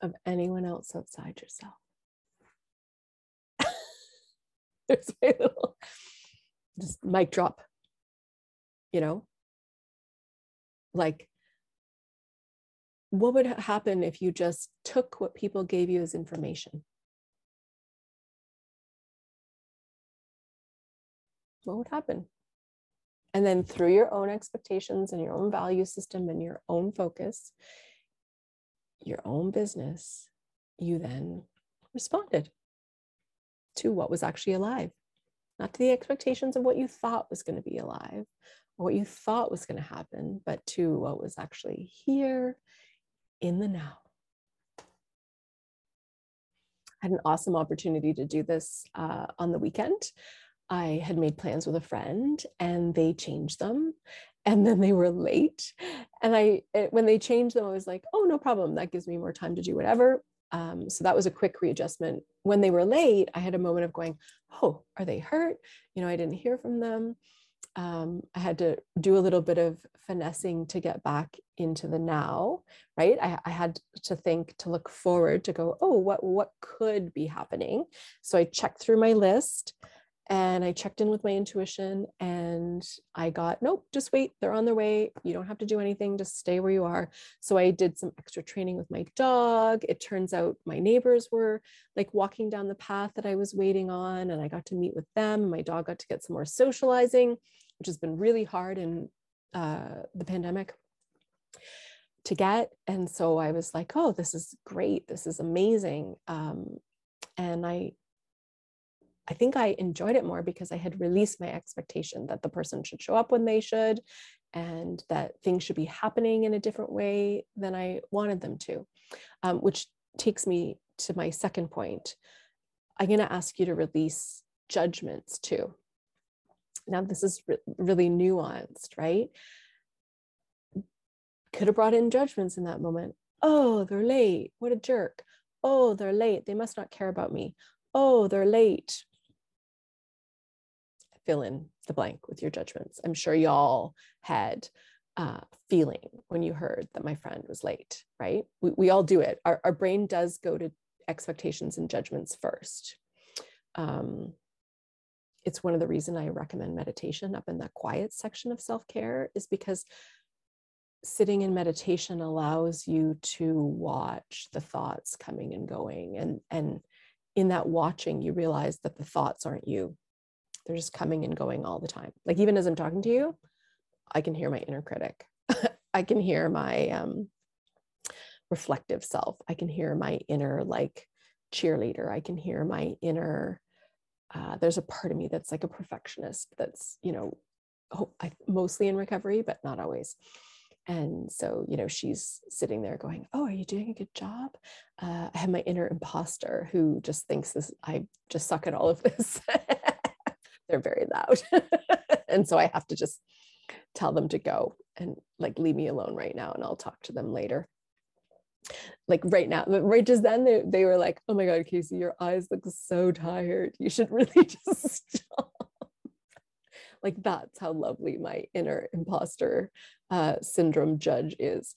of anyone else outside yourself. There's my little just mic drop, you know? Like, what would happen if you just took what people gave you as information? What would happen? And then through your own expectations and your own value system and your own focus, your own business, you then responded to what was actually alive, not to the expectations of what you thought was going to be alive or what you thought was going to happen, but to what was actually here in the now. I had an awesome opportunity to do this uh, on the weekend. I had made plans with a friend and they changed them and then they were late. And I, it, when they changed them, I was like, oh, no problem. That gives me more time to do whatever. Um, so that was a quick readjustment. When they were late, I had a moment of going, oh, are they hurt? You know, I didn't hear from them um, I had to do a little bit of finessing to get back into the now, right? I, I, had to think to look forward to go, oh, what what could be happening? So I checked through my list and I checked in with my intuition and I got, nope, just wait, they're on their way. You don't have to do anything, just stay where you are. So I did some extra training with my dog. It turns out my neighbors were like walking down the path that I was waiting on, and I got to meet with them. My dog got to get some more socializing which has been really hard in uh, the pandemic to get. And so I was like, oh, this is great. This is amazing. Um, and I, I think I enjoyed it more because I had released my expectation that the person should show up when they should and that things should be happening in a different way than I wanted them to, um, which takes me to my second point. I'm going to ask you to release judgments too. Now, this is re- really nuanced, right? Could have brought in judgments in that moment. Oh, they're late. What a jerk. Oh, they're late. They must not care about me. Oh, they're late. Fill in the blank with your judgments. I'm sure y'all had uh, feeling when you heard that my friend was late, right? We, we all do it. Our, our brain does go to expectations and judgments first. Um, it's one of the reason I recommend meditation up in the quiet section of self-care is because sitting in meditation allows you to watch the thoughts coming and going and and in that watching you realize that the thoughts aren't you they're just coming and going all the time. Like even as i'm talking to you i can hear my inner critic. I can hear my um, reflective self. I can hear my inner like cheerleader. I can hear my inner uh, there's a part of me that's like a perfectionist that's you know I, mostly in recovery but not always. And so, you know, she's sitting there going, Oh, are you doing a good job? Uh, I have my inner imposter who just thinks this, I just suck at all of this. They're very loud. and so I have to just tell them to go and like leave me alone right now and I'll talk to them later. Like right now, right just then they, they were like, oh my God, Casey, your eyes look so tired. You should really just stop. like that's how lovely my inner imposter uh, syndrome judge is.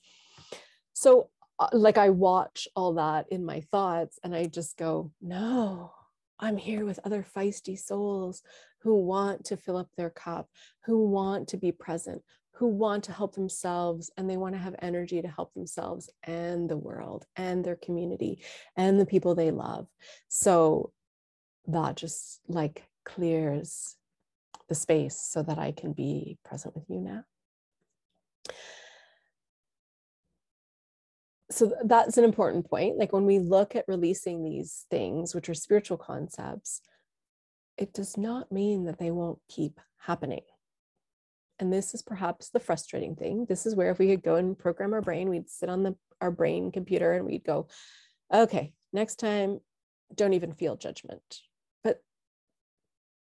So uh, like I watch all that in my thoughts and I just go, no, I'm here with other feisty souls who want to fill up their cup, who want to be present, who want to help themselves and they want to have energy to help themselves and the world and their community and the people they love. So that just like clears the space so that I can be present with you now. So that's an important point. Like when we look at releasing these things, which are spiritual concepts, it does not mean that they won't keep happening. And this is perhaps the frustrating thing. This is where if we could go and program our brain, we'd sit on the our brain computer and we'd go, okay, next time, don't even feel judgment. But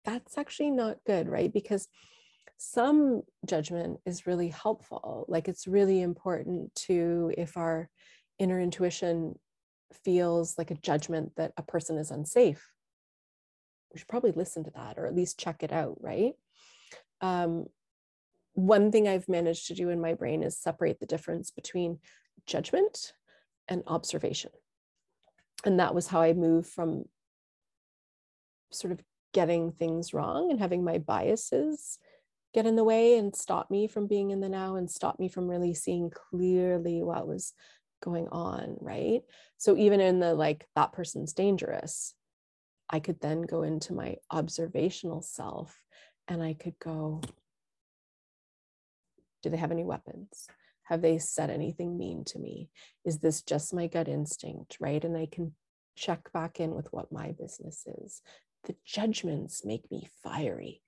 that's actually not good, right? Because some judgment is really helpful. Like it's really important to, if our inner intuition feels like a judgment that a person is unsafe, we should probably listen to that or at least check it out, right? Um, one thing I've managed to do in my brain is separate the difference between judgment and observation. And that was how I moved from sort of getting things wrong and having my biases get in the way and stop me from being in the now and stop me from really seeing clearly what was going on. Right. So even in the like, that person's dangerous, I could then go into my observational self and I could go, do they have any weapons? Have they said anything mean to me? Is this just my gut instinct, right? And I can check back in with what my business is. The judgments make me fiery.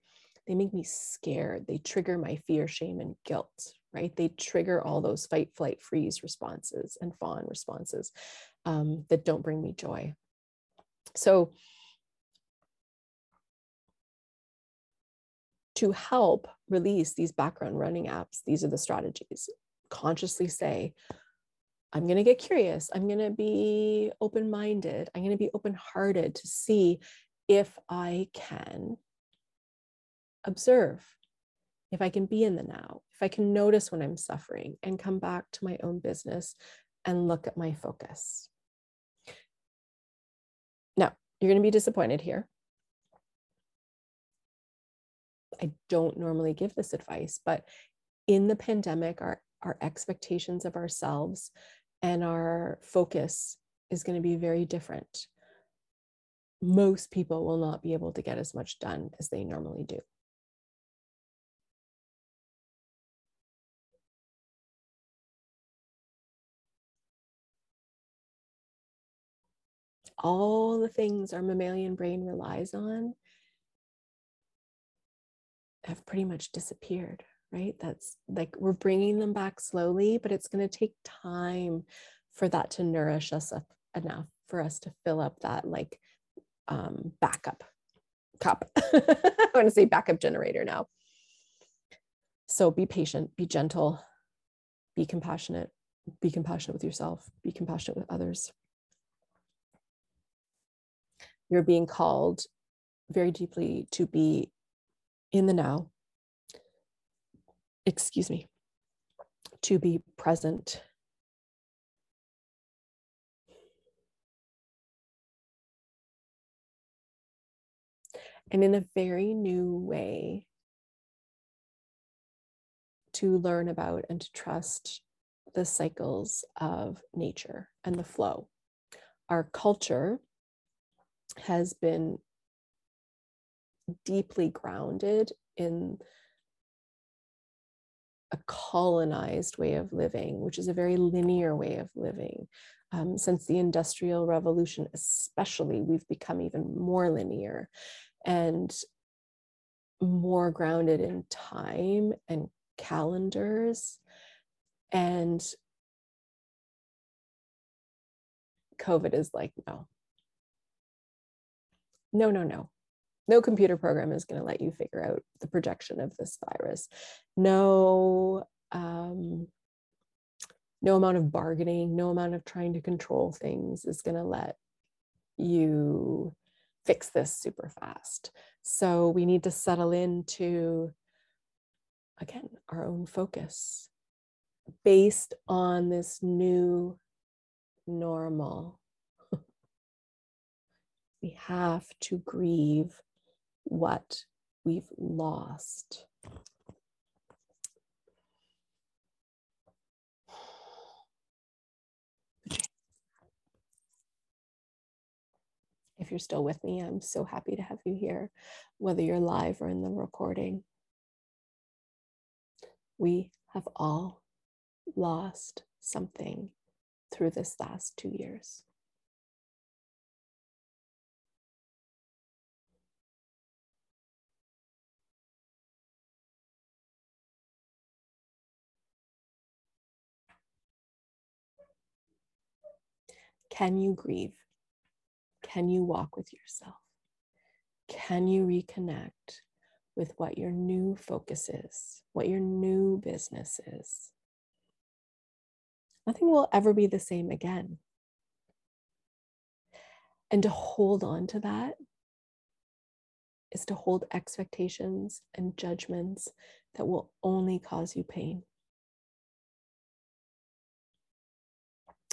They make me scared. They trigger my fear, shame, and guilt, right? They trigger all those fight, flight, freeze responses and fawn responses um, that don't bring me joy. So, to help release these background running apps, these are the strategies. Consciously say, I'm going to get curious. I'm going to be open minded. I'm going to be open hearted to see if I can observe, if I can be in the now, if I can notice when I'm suffering and come back to my own business and look at my focus. Now, you're going to be disappointed here I don't normally give this advice, but in the pandemic, our, our expectations of ourselves and our focus is going to be very different. Most people will not be able to get as much done as they normally do. All the things our mammalian brain relies on have pretty much disappeared, right? That's like we're bringing them back slowly, but it's going to take time for that to nourish us enough for us to fill up that like um, backup cup. I want to say backup generator now. So be patient, be gentle, be compassionate, be compassionate with yourself, be compassionate with others. You're being called very deeply to be in the now, excuse me, to be present. And in a very new way, to learn about and to trust the cycles of nature and the flow. Our culture has been deeply grounded in a colonized way of living, which is a very linear way of living. Um, since the Industrial Revolution, especially, we've become even more linear and more grounded in time and calendars And COVID is like, no, no, no, no. No computer program is going to let you figure out the projection of this virus. No, um, no amount of bargaining, no amount of trying to control things is going to let you fix this super fast. So we need to settle into, again, our own focus based on this new normal. We have to grieve what we've lost. If you're still with me, I'm so happy to have you here, whether you're live or in the recording. We have all lost something through this last two years. Can you grieve? Can you walk with yourself? Can you reconnect with what your new focus is, what your new business is? Nothing will ever be the same again. And to hold on to that is to hold expectations and judgments that will only cause you pain.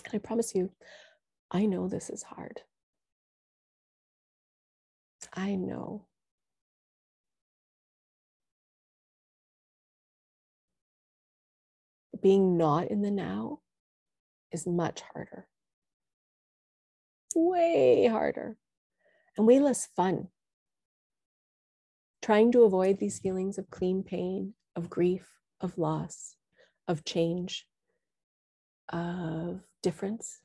And I promise you, I know this is hard. I know. Being not in the now is much harder. Way harder and way less fun. Trying to avoid these feelings of clean pain, of grief, of loss, of change, of difference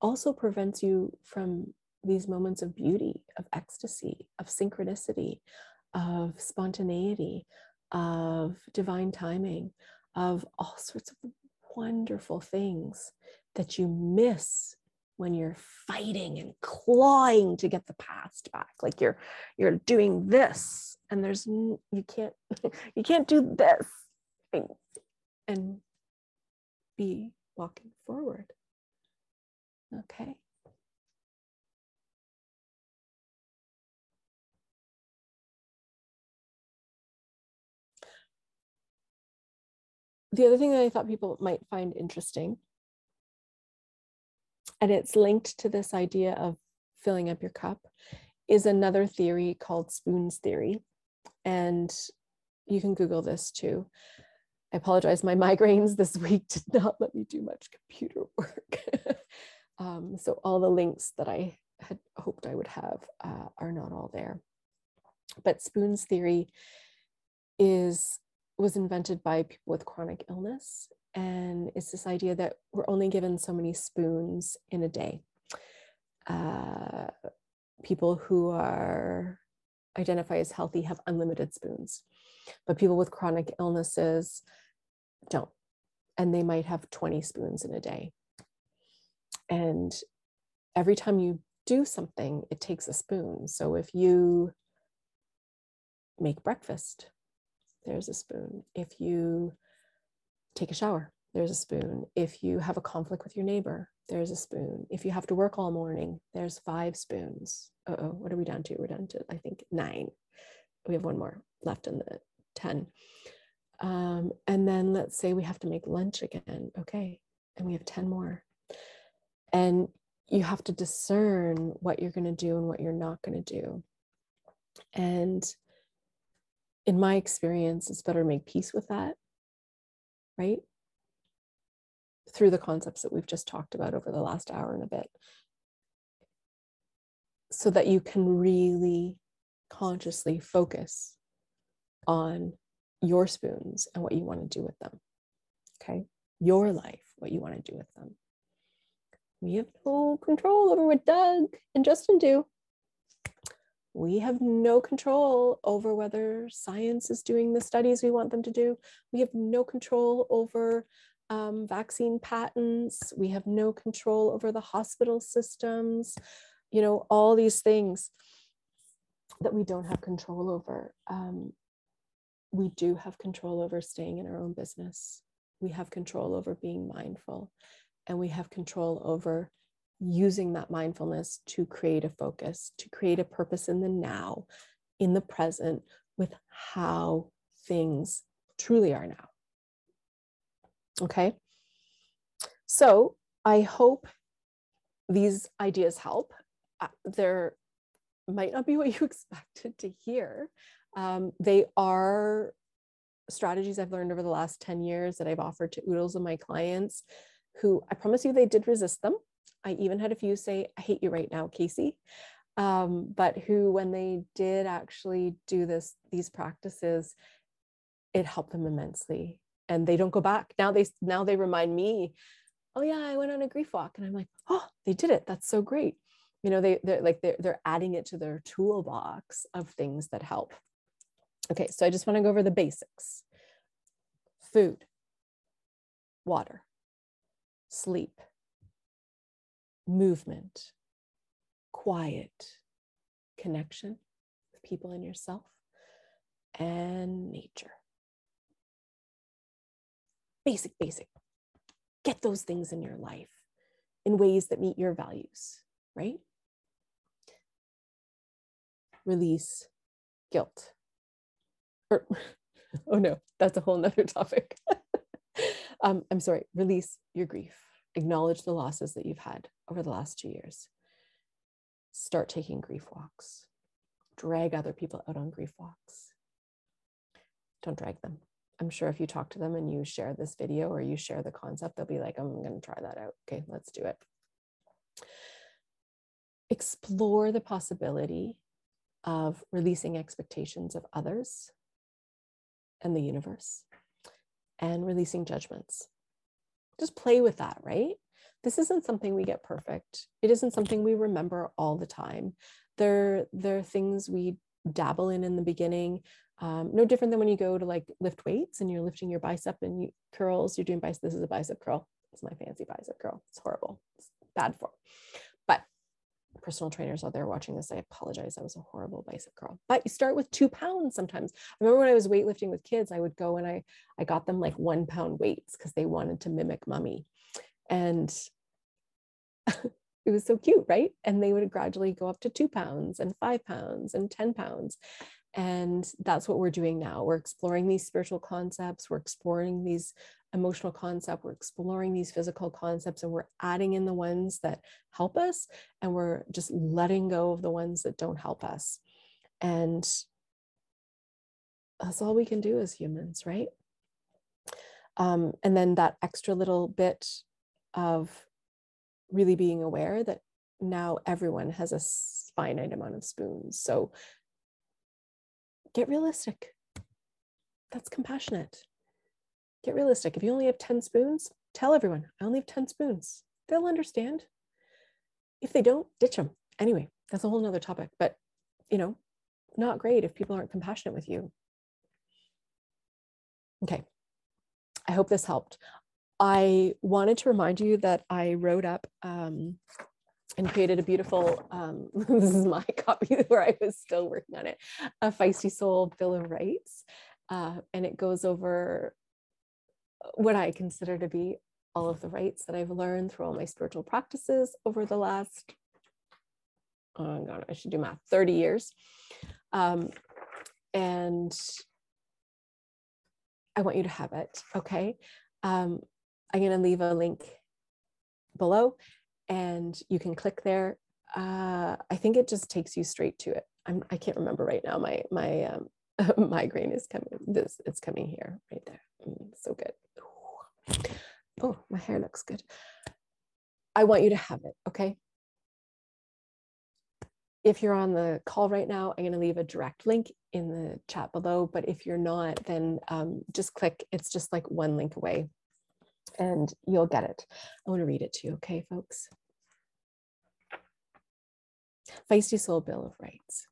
also prevents you from these moments of beauty, of ecstasy, of synchronicity, of spontaneity, of divine timing, of all sorts of wonderful things that you miss when you're fighting and clawing to get the past back. Like you're you're doing this and there's you can't you can't do this. And, and be walking forward okay the other thing that I thought people might find interesting, and it's linked to this idea of filling up your cup, is another theory called Spoon's theory. And you can Google this too. I apologize, my migraines this week did not let me do much computer work. um, so all the links that I had hoped I would have uh, are not all there. But Spoon's theory is was invented by people with chronic illness. And it's this idea that we're only given so many spoons in a day. Uh, people who are identify as healthy have unlimited spoons, but people with chronic illnesses don't. And they might have 20 spoons in a day. And every time you do something, it takes a spoon. So if you make breakfast, there's a spoon. If you take a shower, there's a spoon. If you have a conflict with your neighbor, there's a spoon. If you have to work all morning, there's five spoons. oh, what are we down to? We're down to, I think, nine. We have one more left in the 10. Um, and then let's say we have to make lunch again. Okay. And we have 10 more. And you have to discern what you're going to do and what you're not going to do. And in my experience, it's better to make peace with that, right? Through the concepts that we've just talked about over the last hour and a bit. So that you can really consciously focus on your spoons and what you want to do with them. Okay. Your life, what you want to do with them. We have no control over what Doug and Justin do. we have no control over whether science is doing the studies we want them to do. We have no control over um, vaccine patents. We have no control over the hospital systems, you know, all these things that we don't have control over. Um, we do have control over staying in our own business. We have control over being mindful, and we have control over using that mindfulness to create a focus, to create a purpose in the now, in the present, with how things truly are now. Okay. So I hope these ideas help. Uh, there might not be what you expected to hear. Um, they are strategies I've learned over the last 10 years that I've offered to oodles of my clients who I promise you they did resist them. I even had a few say, I hate you right now, Casey. Um, but who, when they did actually do this, these practices, it helped them immensely. And they don't go back. Now they now they remind me, oh yeah, I went on a grief walk. And I'm like, oh, they did it. That's so great. You know, they they're like they're they're adding it to their toolbox of things that help. Okay, so I just want to go over the basics. Food, water, sleep, movement, quiet, connection with people and yourself, and nature. Basic, basic. Get those things in your life in ways that meet your values, right? Release guilt. Or, oh no, that's a whole nother topic. um, I'm sorry, release your grief acknowledge the losses that you've had over the last two years. Start taking grief walks. Drag other people out on grief walks. Don't drag them. I'm sure if you talk to them and you share this video or you share the concept, they'll be like, I'm going to try that out. Okay, let's do it. Explore the possibility of releasing expectations of others and the universe and releasing judgments just play with that, right? This isn't something we get perfect. It isn't something we remember all the time. There, there are things we dabble in in the beginning. Um, no different than when you go to like lift weights and you're lifting your bicep and you curls, you're doing bicep. This is a bicep curl. It's my fancy bicep curl. It's horrible. It's bad for. Personal trainers out there watching this, I apologize. That was a horrible bicep curl. But you start with two pounds sometimes. I remember when I was weightlifting with kids, I would go and I I got them like one pound weights because they wanted to mimic mummy. And it was so cute, right? And they would gradually go up to two pounds and five pounds and 10 pounds. And that's what we're doing now. We're exploring these spiritual concepts, we're exploring these emotional concept, we're exploring these physical concepts, and we're adding in the ones that help us, and we're just letting go of the ones that don't help us. And that's all we can do as humans, right? Um, and then that extra little bit of really being aware that now everyone has a finite amount of spoons. So get realistic. That's compassionate get realistic. If you only have 10 spoons, tell everyone, I only have 10 spoons. They'll understand. If they don't, ditch them. Anyway, that's a whole nother topic, but you know, not great if people aren't compassionate with you. Okay. I hope this helped. I wanted to remind you that I wrote up um, and created a beautiful, um, this is my copy where I was still working on it, a Feisty Soul Bill of Rights. Uh, and it goes over what I consider to be all of the rights that I've learned through all my spiritual practices over the last, oh God, I should do math, 30 years. Um, and I want you to have it. Okay. Um, I'm going to leave a link below and you can click there. Uh, I think it just takes you straight to it. I'm, I can't remember right now. My, my, um, migraine is coming. This, it's coming here right there. Mm, so good. Oh, my hair looks good. I want you to have it, okay? If you're on the call right now, I'm going to leave a direct link in the chat below. But if you're not, then um, just click. It's just like one link away and you'll get it. I want to read it to you, okay, folks? Feisty Soul Bill of Rights.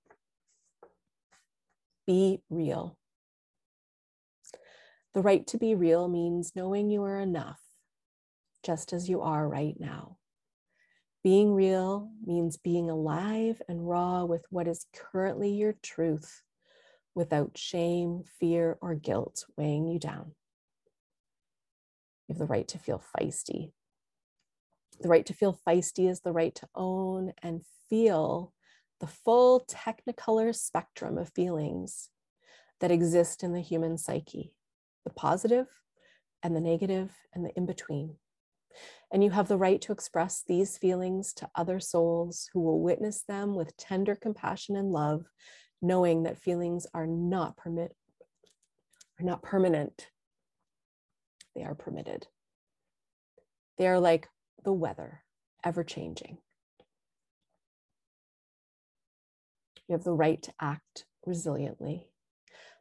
be real. The right to be real means knowing you are enough just as you are right now. Being real means being alive and raw with what is currently your truth without shame, fear, or guilt weighing you down. You have the right to feel feisty. The right to feel feisty is the right to own and feel the full technicolor spectrum of feelings that exist in the human psyche the positive and the negative and the in between. And you have the right to express these feelings to other souls who will witness them with tender compassion and love, knowing that feelings are not permit are not permanent. They are permitted. They are like the weather, ever changing. You have the right to act resiliently.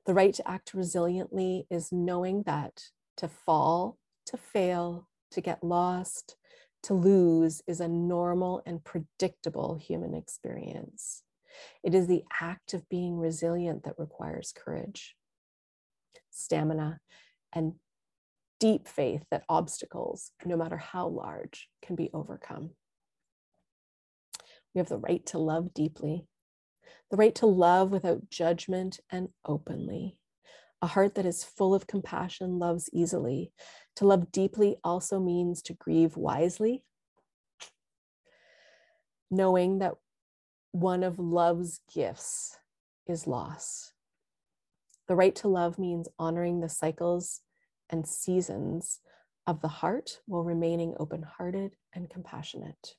The right to act resiliently is knowing that to fall, to fail, to get lost, to lose is a normal and predictable human experience. It is the act of being resilient that requires courage, stamina, and deep faith that obstacles, no matter how large, can be overcome. We have the right to love deeply, the right to love without judgment and openly. A heart that is full of compassion loves easily. To love deeply also means to grieve wisely, knowing that one of love's gifts is loss. The right to love means honoring the cycles and seasons of the heart while remaining open hearted and compassionate.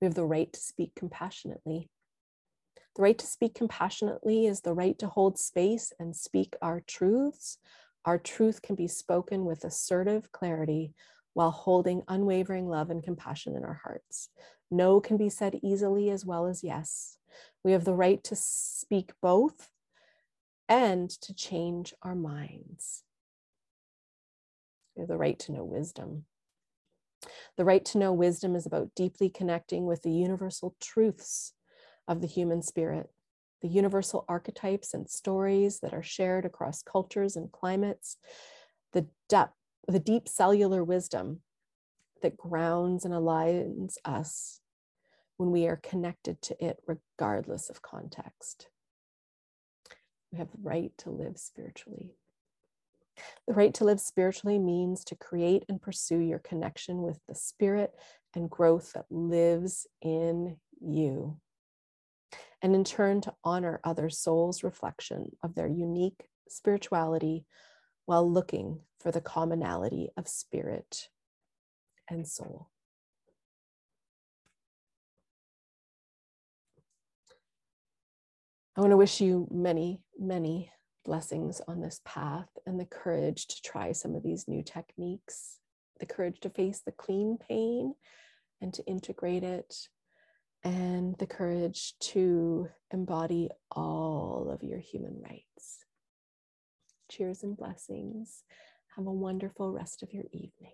We have the right to speak compassionately the right to speak compassionately is the right to hold space and speak our truths. Our truth can be spoken with assertive clarity while holding unwavering love and compassion in our hearts. No can be said easily as well as yes. We have the right to speak both and to change our minds. We have the right to know wisdom. The right to know wisdom is about deeply connecting with the universal truths of the human spirit, the universal archetypes and stories that are shared across cultures and climates, the depth, the deep cellular wisdom that grounds and aligns us when we are connected to it, regardless of context. We have the right to live spiritually. The right to live spiritually means to create and pursue your connection with the spirit and growth that lives in you and in turn to honor other souls' reflection of their unique spirituality while looking for the commonality of spirit and soul. I want to wish you many, many blessings on this path and the courage to try some of these new techniques, the courage to face the clean pain and to integrate it and the courage to embody all of your human rights. Cheers and blessings. Have a wonderful rest of your evening.